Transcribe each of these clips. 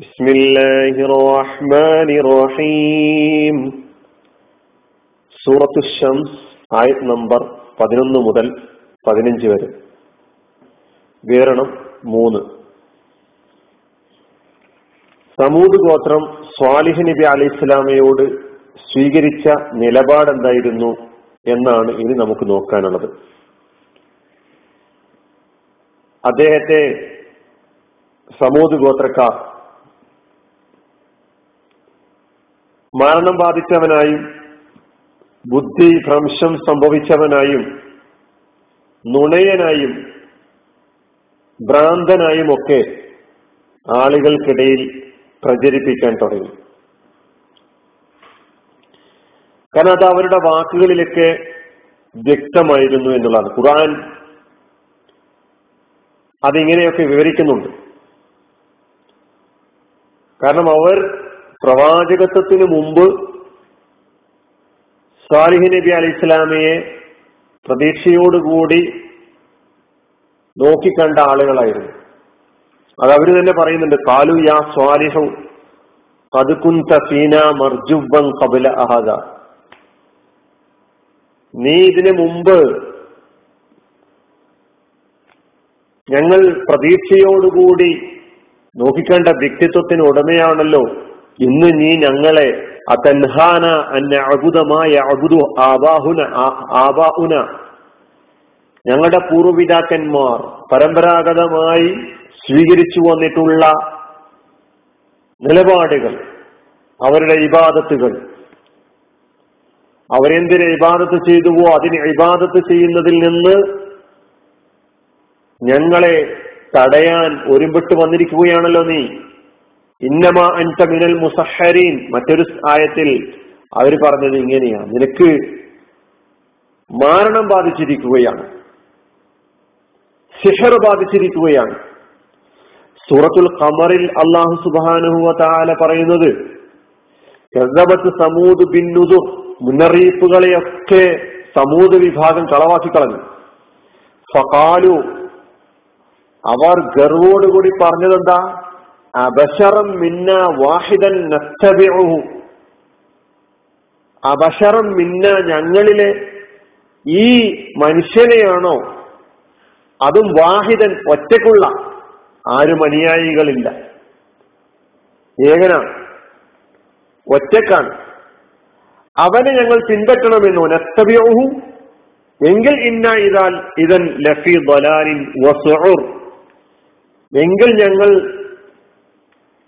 بسم الله الرحمن الرحيم സൂറത്ത് ഷംസ് ആയത് നമ്പർ പതിനൊന്ന് മുതൽ പതിനഞ്ച് വരെ വിവരണം മൂന്ന് സമൂത് ഗോത്രം സ്വാലിഹ് നബി അലൈഹി സ്വലാമയോട് സ്വീകരിച്ച നിലപാട് എന്തായിരുന്നു എന്നാണ് ഇനി നമുക്ക് നോക്കാനുള്ളത് അദ്ദേഹത്തെ സമൂത് ഗോത്രക്കാർ മരണം ബാധിച്ചവനായും ബുദ്ധി ഭ്രംശം സംഭവിച്ചവനായും നുണയനായും ഭ്രാന്തനായും ഒക്കെ ആളുകൾക്കിടയിൽ പ്രചരിപ്പിക്കാൻ തുടങ്ങി. കാരണം അത് അവരുടെ വാക്കുകളിലൊക്കെ വ്യക്തമായിരുന്നു എന്നുള്ളതാണ്. ഖുർആൻ അതിങ്ങനെയൊക്കെ വിവരിക്കുന്നുണ്ട്. കാരണം അവർ പ്രവാചകത്വത്തിന് മുമ്പ് സാലിഹ് നബി അലി ഇസ്ലാമിയെ പ്രതീക്ഷയോടുകൂടി നോക്കിക്കണ്ട ആളുകളായിരുന്നു. അത് അവർ തന്നെ പറയുന്നുണ്ട് കാലു യാ സ്വാലിഹു പതുക്കുന്ത ഫീന മർജുബൻ കബില അഹദ. നീ ഇതിനു മുമ്പ് ഞങ്ങൾ പ്രതീക്ഷയോടുകൂടി നോക്കിക്കേണ്ട വ്യക്തിത്വത്തിന് ഉടമയാണല്ലോ ഇന്ന് നീ ഞങ്ങളെ അതൻഹാന അന്നഅബുദമായ അബുദു ആബാഹുന ആബാഹുന ഞങ്ങളുടെ പൂർവപിതാക്കന്മാർ പരമ്പരാഗതമായി സ്വീകരിച്ചു വന്നിട്ടുള്ള നിലപാടുകൾ അവരുടെ ഇബാദത്തുകൾ. അവരെന്തിന് ഇബാദത്ത് ചെയ്തുവോ അതിന് ഇബാദത്ത് ചെയ്യുന്നതിൽ നിന്ന് ഞങ്ങളെ തടയാൻ ഒരുമ്പിട്ട് വന്നിരിക്കുകയാണല്ലോ നീ. ഇന്നമ അൻത മിനൽ മുസഹരീൻ മറ്റൊരു ആയത്തിൽ അവർ പറഞ്ഞത് ഇങ്ങനെയാണ്. നിനക്ക് മാരണം ബാധിച്ചിരിക്കുകയാണ്. സിഹർ ബാധിച്ചിരിക്കുകയാണ്. സൂറത്തുൽ ഖമറിൽ അള്ളാഹു സുബാനുഹുവ താല പറയുന്നത് കെസബത്ത് സമൂത് ബിന്നുദുർ മുന്നറിയിപ്പുകളെയൊക്കെ സമൂത് വിഭാഗം കളവാക്കി കളഞ്ഞു ഫകാലു അവർ ഗർവോടുകൂടി പറഞ്ഞതെന്താ? അബശറം മിന്ന വാഹിദൻ നസ്തബിഉഹു അബശറം മിന്ന ഞങ്ങളിലെ ഈ മനുഷ്യനെയാണോ? അതും വാഹിദൻ ഒറ്റക്കുള്ള ആരും അനുയായികളില്ല. ഏകന ഒറ്റക്കാണ്. അവനെ ഞങ്ങൾ പിൻപറ്റണമെന്നോ? നസ്തബിഉഹു എങ്കിൽ ഇന്ന ഇതാൽ ഇതൻ ലഫി ദലാലിൻ എങ്കിൽ ഞങ്ങൾ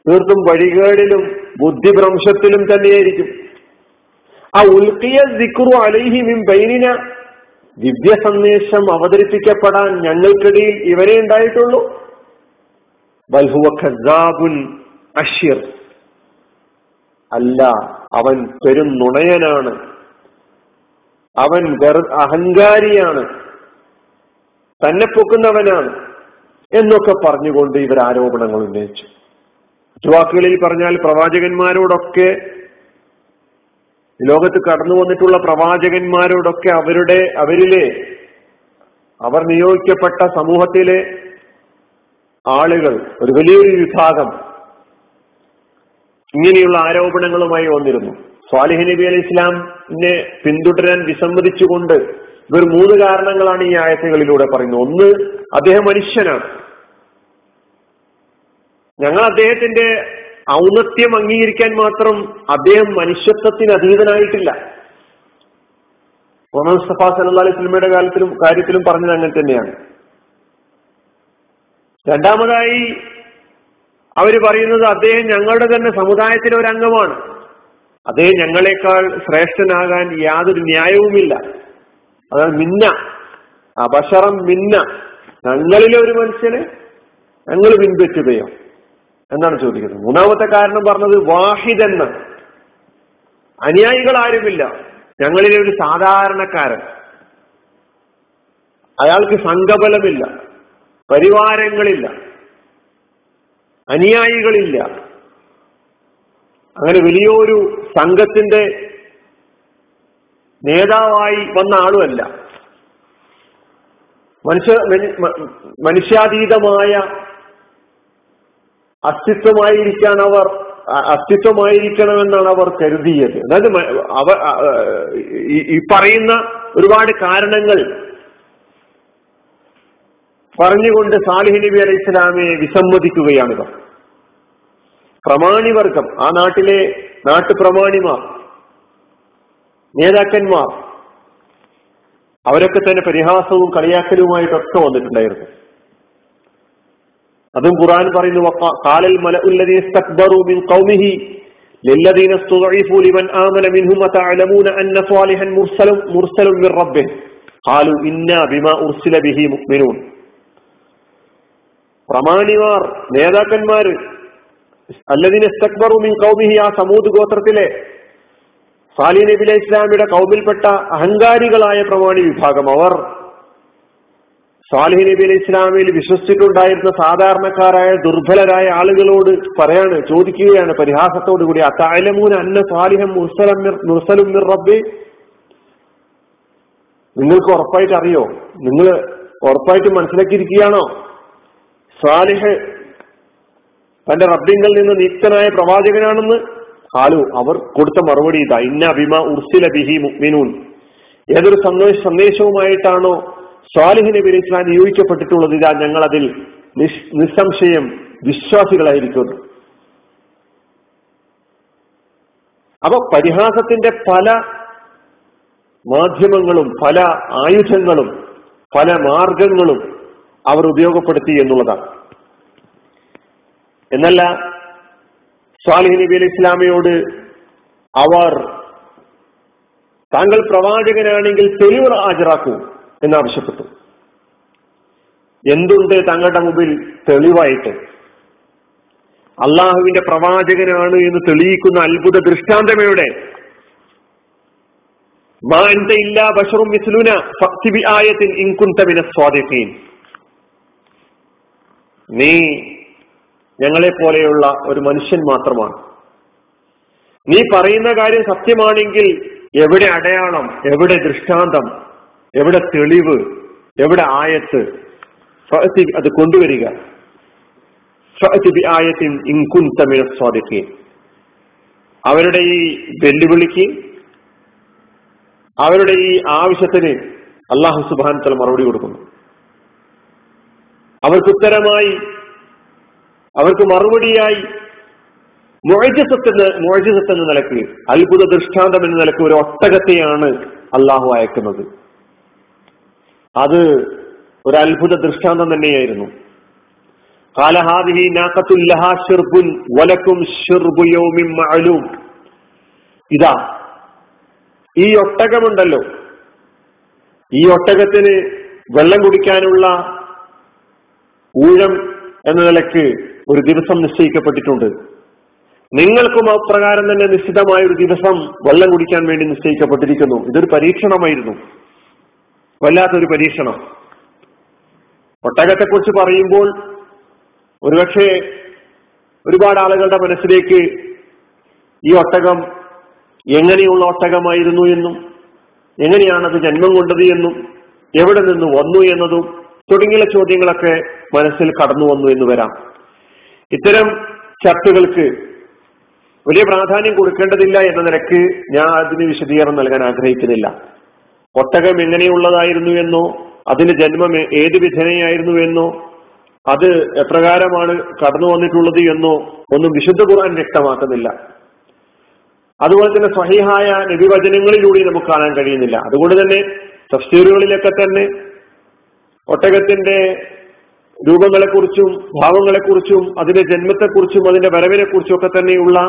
തീർത്തും വഴികേടിലും ബുദ്ധിഭ്രംശത്തിലും തന്നെയായിരിക്കും. ആ ഉൽക്കിയ ദിക്റു അലൈഹി മിൻ ബൈനിന ദിവ്യ സന്ദേശം അവതരിപ്പിക്കപ്പെടാൻ ഞങ്ങൾക്കിടയിൽ ഇവരെ ഉണ്ടായിട്ടുള്ളൂ. ബൽഹുവ ഖസാബുൻ അഷിർ അല്ല അവൻ പെരും നുണയനാണ്. അവൻ അഹങ്കാരിയാണ്. തന്നെ പൊക്കുന്നവനാണ് എന്നൊക്കെ പറഞ്ഞുകൊണ്ട് ഇവർ ആരോപണങ്ങൾ ഉന്നയിച്ചു. വാക്കുകളിൽ പറഞ്ഞാൽ പ്രവാചകന്മാരോടൊക്കെ ലോകത്ത് കടന്നു വന്നിട്ടുള്ള പ്രവാചകന്മാരോടൊക്കെ അവരുടെ അവരിലെ അവർ നിയോഗിക്കപ്പെട്ട സമൂഹത്തിലെ ആളുകൾ ഒരു വലിയൊരു വിഭാഗം ഇങ്ങനെയുള്ള ആരോപണങ്ങളുമായി വന്നിരുന്നു. സ്വാലിഹ് നബി അലി ഇസ്ലാമിനെ പിന്തുടരാൻ വിസമ്മതിച്ചുകൊണ്ട് ഇവർ മൂന്ന് കാരണങ്ങളാണ് ഈ ആയത്തുകളിലൂടെ പറയുന്നത്. ഒന്ന് അദ്ദേഹം മനുഷ്യനാണ്. ഞങ്ങൾ അദ്ദേഹത്തിന്റെ ഔന്നത്യം അംഗീകരിക്കാൻ മാത്രം അദ്ദേഹം മനുഷ്യത്വത്തിന് അതീതനായിട്ടില്ല. മുഹമ്മദ് മുസ്തഫ സല്ലാ അലൈഹി സ്വലമയുടെ കാലത്തിലും കാര്യത്തിലും പറഞ്ഞത് അങ്ങനെ തന്നെയാണ്. രണ്ടാമതായി അവർ പറയുന്നത് അദ്ദേഹം ഞങ്ങളുടെ തന്നെ സമുദായത്തിലെ ഒരു അംഗമാണ്. അദ്ദേഹം ഞങ്ങളെക്കാൾ ശ്രേഷ്ഠനാകാൻ യാതൊരു ന്യായവുമില്ല. അതാണ് മിന്ന. അബഷറം മിന്ന. ഞങ്ങളിലെ ഒരു മനുഷ്യനെ ഞങ്ങൾ പിൻപറ്റുകയോ എന്നാണ് ചോദിക്കുന്നത്. മൂന്നാമത്തെ കാരണം പറഞ്ഞത് വാഹിദ് എന്ന് അനുയായികൾ ആരുമില്ല. ഞങ്ങളിലെ ഒരു സാധാരണക്കാരൻ. അയാൾക്ക് സംഘബലമില്ല. പരിവാരങ്ങളില്ല. അനുയായികളില്ല. അങ്ങനെ വലിയൊരു സംഘത്തിന്റെ നേതാവായി വന്ന ആളുമല്ല. മനുഷ്യ മനുഷ്യാതീതമായ അസ്തിത്വമായിരിക്കാൻ അവർ അസ്തിത്വമായിരിക്കണമെന്നാണ് അവർ കരുതിയത്. അതായത് അവ ഈ പറയുന്ന ഒരുപാട് കാരണങ്ങൾ പറഞ്ഞുകൊണ്ട് സാലിഹ് നബി അലൈഹി ഇസ്ലാമെ വിസമ്മതിക്കുകയാണിവർ പ്രമാണിവർഗം ആ നാട്ടിലെ നാട്ടുപ്രമാണിമാർ നേതാക്കന്മാർ അവരൊക്കെ തന്നെ പരിഹാസവും കളിയാക്കലുമായിട്ടൊക്കെ വന്നിട്ടുണ്ടായിരുന്നു. അതും ഖുർആൻ പറയുന്നു കാലൽ മലഉല്ലദീന മിൻ ഖൗമിഹി للذين استضعفوا لمن آمن منهم وتعلمون أن صالحا مرسل مرسل من ربه قالوا إنا بما أرسل به مؤمنون പ്രമാണിമാർ നേതാക്കന്മാര് അല്ലതിനെ സ്തക്ബറു മിൻ കൗമിഹി ആ സമൂത് ഗോത്രത്തിലെ സാലി നബി അലൈഹി ഇസ്ലാമിയുടെ കൗമിൽപ്പെട്ട അഹങ്കാരികളായ പ്രമാണി വിഭാഗം അവർ സാലിഹ് നബി അലൈഹി ഇസ്ലാമിൽ വിശ്വസിച്ചിട്ടുണ്ടായിരുന്ന സാധാരണക്കാരായ ദുർബലരായ ആളുകളോട് പറയാണ് ചോദിക്കുകയാണ് പരിഹാസത്തോടു കൂടി അത്താലമൂന അന്ന സാലിഹം മുർസലും റബ്ബി? നിങ്ങൾക്ക് ഉറപ്പായിട്ട് അറിയോ? നിങ്ങൾ ഉറപ്പായിട്ട് മനസ്സിലാക്കിയിരിക്കുകയാണോ? സാലിഹ് തന്റെ റബ്ബിങ്കിൽ നിന്ന് നിയുക്തനായ പ്രവാചകനാണെന്ന്? ഹാലു അവർ കൊടുത്ത മറുപടി ഇതാ ഇന്ന അഭിമ ഉർസില ബിഹി മുക്മിനൂൻ ഏതൊരു സന്ദേശ സന്ദേശവുമായിട്ടാണോ സ്വാലിഹ് നബി അലി ഇസ്ലാം നിയോഗിക്കപ്പെട്ടിട്ടുള്ളത് ഇതാ ഞങ്ങൾ അതിൽ നിസ്സംശയം വിശ്വാസികളായിരിക്കുന്നു അപ്പൊ പരിഹാസത്തിന്റെ പല മാധ്യമങ്ങളും പല ആയുധങ്ങളും പല മാർഗങ്ങളും അവർ ഉപയോഗപ്പെടുത്തി എന്നുള്ളതാണ്. എന്നല്ല സ്വാലിഹ് നബി അലി ഇസ്ലാമയോട് അവർ താങ്കൾ പ്രവാചകനാണെങ്കിൽ തെളിവ് ഹാജരാക്കൂ. എന്നാവശ്യപ്പെട്ടു. എന്തുണ്ട് തങ്ങളുടെ മുമ്പിൽ തെളിവായിട്ട്? അള്ളാഹുവിന്റെ പ്രവാചകനാണ് എന്ന് തെളിയിക്കുന്ന അത്ഭുത ദൃഷ്ടാന്തമയുടെ ഇല്ല ബഷറും ഇൻകുന്തമിന സ്വാദിഫീൻ നീ ഞങ്ങളെ പോലെയുള്ള ഒരു മനുഷ്യൻ മാത്രമാണ്. നീ പറയുന്ന കാര്യം സത്യമാണെങ്കിൽ എവിടെ അടയാളം എവിടെ ദൃഷ്ടാന്തം? എവിടെ തെളിവ് എവിടെ ആയത്ത് അത് കൊണ്ടുവരിക. അവരുടെ ഈ വെല്ലുവിളിക്ക് അവരുടെ ഈ ആവശ്യത്തിന് അള്ളാഹു സുബാനത്തല തല മറുപടി കൊടുക്കുന്നു. അവർക്ക് ഉത്തരമായി അവർക്ക് മറുപടിയായി മുഴജസത്തെന്ന് മുഴജസത്തെന്ന നിലയ്ക്ക് അത്ഭുത ദൃഷ്ടാന്തം എന്ന നിലയ്ക്ക് ഒരു ഒട്ടകത്തെയാണ് അള്ളാഹു അയക്കുന്നത്. അത് ഒരു അത്ഭുത ദൃഷ്ടാന്തം തന്നെയായിരുന്നു. ഇതാ ഈ ഒട്ടകമുണ്ടല്ലോ. ഈ ഒട്ടകത്തിന് വെള്ളം കുടിക്കാനുള്ള ഊഴം എന്ന നിലയ്ക്ക് ഒരു ദിവസം നിശ്ചയിക്കപ്പെട്ടിട്ടുണ്ട്. നിങ്ങൾക്കും അപ്രകാരം തന്നെ നിശ്ചിതമായ ഒരു ദിവസം വെള്ളം കുടിക്കാൻ വേണ്ടി നിശ്ചയിക്കപ്പെട്ടിരിക്കുന്നു. ഇതൊരു പരീക്ഷണമായിരുന്നു. വല്ലാത്തൊരു പരീക്ഷണം. ഒട്ടകത്തെക്കുറിച്ച് പറയുമ്പോൾ ഒരുപക്ഷെ ഒരുപാട് ആളുകളുടെ മനസ്സിലേക്ക് ഈ ഒട്ടകം എങ്ങനെയുള്ള ഒട്ടകമായിരുന്നു എന്നും എങ്ങനെയാണത് ജന്മം കൊണ്ടത് എന്നും എവിടെ നിന്ന് വന്നു എന്നതും തുടങ്ങിയ ചോദ്യങ്ങളൊക്കെ മനസ്സിൽ കടന്നു വന്നു എന്ന് വരാം. ഇത്തരം ചർച്ചകൾക്ക് വലിയ പ്രാധാന്യം കൊടുക്കേണ്ടതില്ല എന്ന നിലയ്ക്ക് ഞാൻ അതിന് വിശദീകരണം നൽകാൻ ആഗ്രഹിക്കുന്നില്ല. ഒട്ടകം എങ്ങനെയുള്ളതായിരുന്നു എന്നോ അതിന് ജന്മം ഏത് വിധനയായിരുന്നു എന്നോ അത് എപ്രകാരമാണ് കടന്നു വന്നിട്ടുള്ളത് എന്നോ ഒന്നും വിശുദ്ധ ഖുർആൻ വ്യക്തമാക്കുന്നില്ല. അതുപോലെ തന്നെ സഹിഹായ നബിവചനങ്ങളിലൂടെ നമുക്ക് കാണാൻ കഴിയുന്നില്ല. അതുകൊണ്ട് തന്നെ തഫ്സീറുകളിലൊക്കെ തന്നെ ഒട്ടകത്തിന്റെ രൂപങ്ങളെക്കുറിച്ചും ഭാവങ്ങളെക്കുറിച്ചും അതിന്റെ ജന്മത്തെക്കുറിച്ചും അതിന്റെ വരവിനെക്കുറിച്ചും ഒക്കെ തന്നെയുള്ള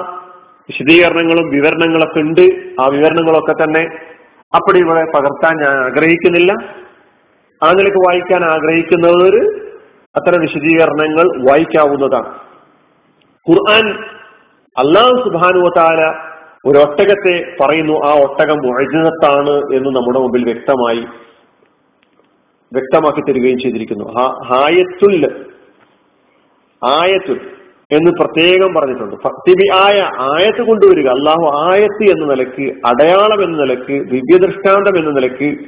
വിശദീകരണങ്ങളും വിവരണങ്ങളൊക്കെ ഉണ്ട്. ആ വിവരണങ്ങളൊക്കെ തന്നെ അപ്പടി ഇവിടെ പകർത്താൻ ഞാൻ ആഗ്രഹിക്കുന്നില്ല. ആ നിലയ്ക്ക് വായിക്കാൻ ആഗ്രഹിക്കുന്നവർ അത്തരം വിശദീകരണങ്ങൾ വായിക്കാവുന്നതാണ്. ഖുർആൻ അള്ളാഹു സുബാനുവത്താല ഒരു ഒട്ടകത്തെ പറയുന്നു ആ ഒട്ടകം മുഴജത്താണ് എന്ന് നമ്മുടെ മുമ്പിൽ വ്യക്തമായി വ്യക്തമാക്കി തരികയും ചെയ്തിരിക്കുന്നു. ഹായത്തുൽ ആയത്തുൽ എന്ന് പ്രത്യേകം പറഞ്ഞിട്ടുണ്ട്. ഭക്തിബി ആയ ആയത്ത് കൊണ്ടുവരിക. അള്ളാഹു ആയത്ത് എന്ന നിലയ്ക്ക് അടയാളം എന്ന നിലയ്ക്ക് ദിവ്യ ദൃഷ്ടാന്തം എന്ന നിലയ്ക്ക്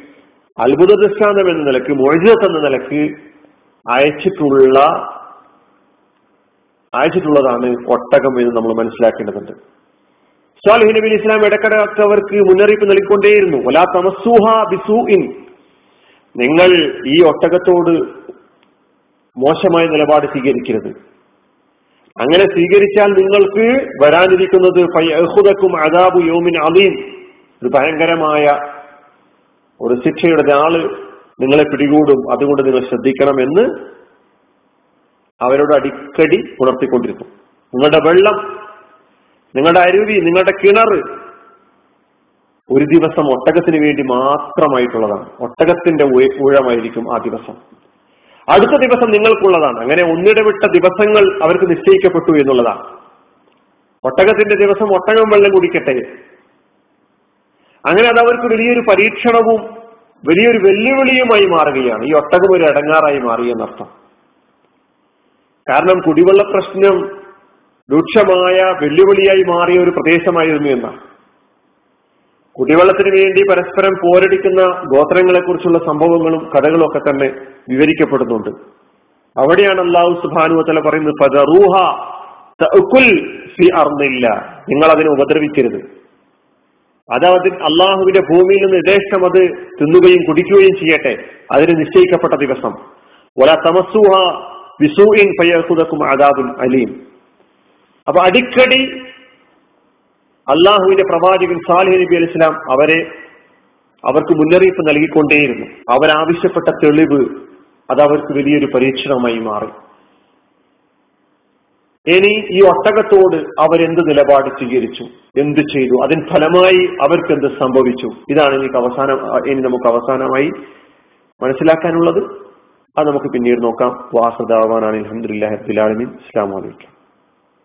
അത്ഭുത ദൃഷ്ടാന്തം എന്ന നിലയ്ക്ക് മൊഴിജത്ത് എന്ന നിലയ്ക്ക് അയച്ചിട്ടുള്ള അയച്ചിട്ടുള്ളതാണ് ഒട്ടകം എന്ന് നമ്മൾ മനസ്സിലാക്കേണ്ടതുണ്ട്. സ്വാലിഹ് നബി ഇസ്ലാം ഇടക്കിടക്ക് അവർക്ക് മുന്നറിയിപ്പ് നൽകിക്കൊണ്ടേയിരുന്നു. ഒലാ തമസൂഹ ബിസൂഇൻ. നിങ്ങൾ ഈ ഒട്ടകത്തോട് മോശമായ നിലപാട് സ്വീകരിക്കരുത്. അങ്ങനെ സ്വീകരിച്ചാൽ നിങ്ങൾക്ക് വരാനിരിക്കുന്നത് ഫയഹുദക്കും അദാബു യോമിൻ അലീം ഒരു ഭയങ്കരമായ ഒരു ശിക്ഷയുടെ നാൾ നിങ്ങളെ പിടികൂടും. അതുകൊണ്ട് നിങ്ങൾ ശ്രദ്ധിക്കണം എന്ന് അവരോട് അടിക്കടി ഉണർത്തിക്കൊണ്ടിരുന്നു നിങ്ങളുടെ വെള്ളം നിങ്ങളുടെ അരുവി നിങ്ങളുടെ കിണർ ഒരു ദിവസം ഒട്ടകത്തിന് വേണ്ടി മാത്രമായിട്ടുള്ളതാണ്. ഒട്ടകത്തിന്റെ ഊഴമായിരിക്കും ആ ദിവസം. അടുത്ത ദിവസം നിങ്ങൾക്കുള്ളതാണ്. അങ്ങനെ ഒന്നിടവിട്ട ദിവസങ്ങൾ അവർക്ക് നിശ്ചയിക്കപ്പെട്ടു എന്നുള്ളതാണ്. ഒട്ടകത്തിന്റെ ദിവസം ഒട്ടകം വെള്ളം കുടിക്കട്ടെ. അങ്ങനെ അത് അവർക്ക് വലിയൊരു പരീക്ഷണവും വലിയൊരു വെല്ലുവിളിയുമായി മാറുകയാണ്. ഈ ഒട്ടകം ഒരു അടങ്ങാറായി മാറിയെന്നർത്ഥം കാരണം കുടിവെള്ള പ്രശ്നം രൂക്ഷമായ വെല്ലുവിളിയായി മാറിയ ഒരു പ്രദേശമായിരുന്നു എന്നാണ്. കുടിവെള്ളത്തിന് വേണ്ടി പരസ്പരം പോരടിക്കുന്ന ഗോത്രങ്ങളെ കുറിച്ചുള്ള സംഭവങ്ങളും കഥകളും ഒക്കെ തന്നെ വിവരിക്കപ്പെടുന്നുണ്ട്. അവിടെയാണ് അള്ളാഹു സുബാനുവത്തല പറയുന്നത് ഫദറൂഹ ഫി അർന്നില്ല നിങ്ങൾ അതിനെ ഉപദ്രവിക്കരുത്. അത് അത് അള്ളാഹുവിന്റെ ഭൂമിയിൽ നിന്ന് യഥേഷ്ടം അത് തിന്നുകയും കുടിക്കുകയും ചെയ്യട്ടെ അതിന് നിശ്ചയിക്കപ്പെട്ട ദിവസം. ഒല തമസൂഹ വിസൂഇൻ ഫയഹുദക്കും അദാബുൻ അലീം. അപ്പൊ അടിക്കടി അള്ളാഹുവിന്റെ പ്രവാചകൻ സാലിഹ് നബി അലി ഇസ്ലാം അവരെ അവർക്ക് മുന്നറിയിപ്പ് നൽകിക്കൊണ്ടേയിരുന്നു. അവരാവശ്യപ്പെട്ട തെളിവ് അത് അവർക്ക് വലിയൊരു പരീക്ഷണമായി മാറി. ഇനി ഈ ഒട്ടകത്തോട് അവരെന്ത് നിലപാട് സ്വീകരിച്ചു? എന്ത് ചെയ്തു? അതിന് ഫലമായി അവർക്ക് എന്ത് സംഭവിച്ചു? ഇതാണ് എനിക്ക് അവസാനം ഇനി നമുക്ക് അവസാനമായി മനസ്സിലാക്കാനുള്ളത്. അത് നമുക്ക് പിന്നീട് നോക്കാം. വാസദാവാനാണ് അലഹമുല്ലാ വലൈക്കും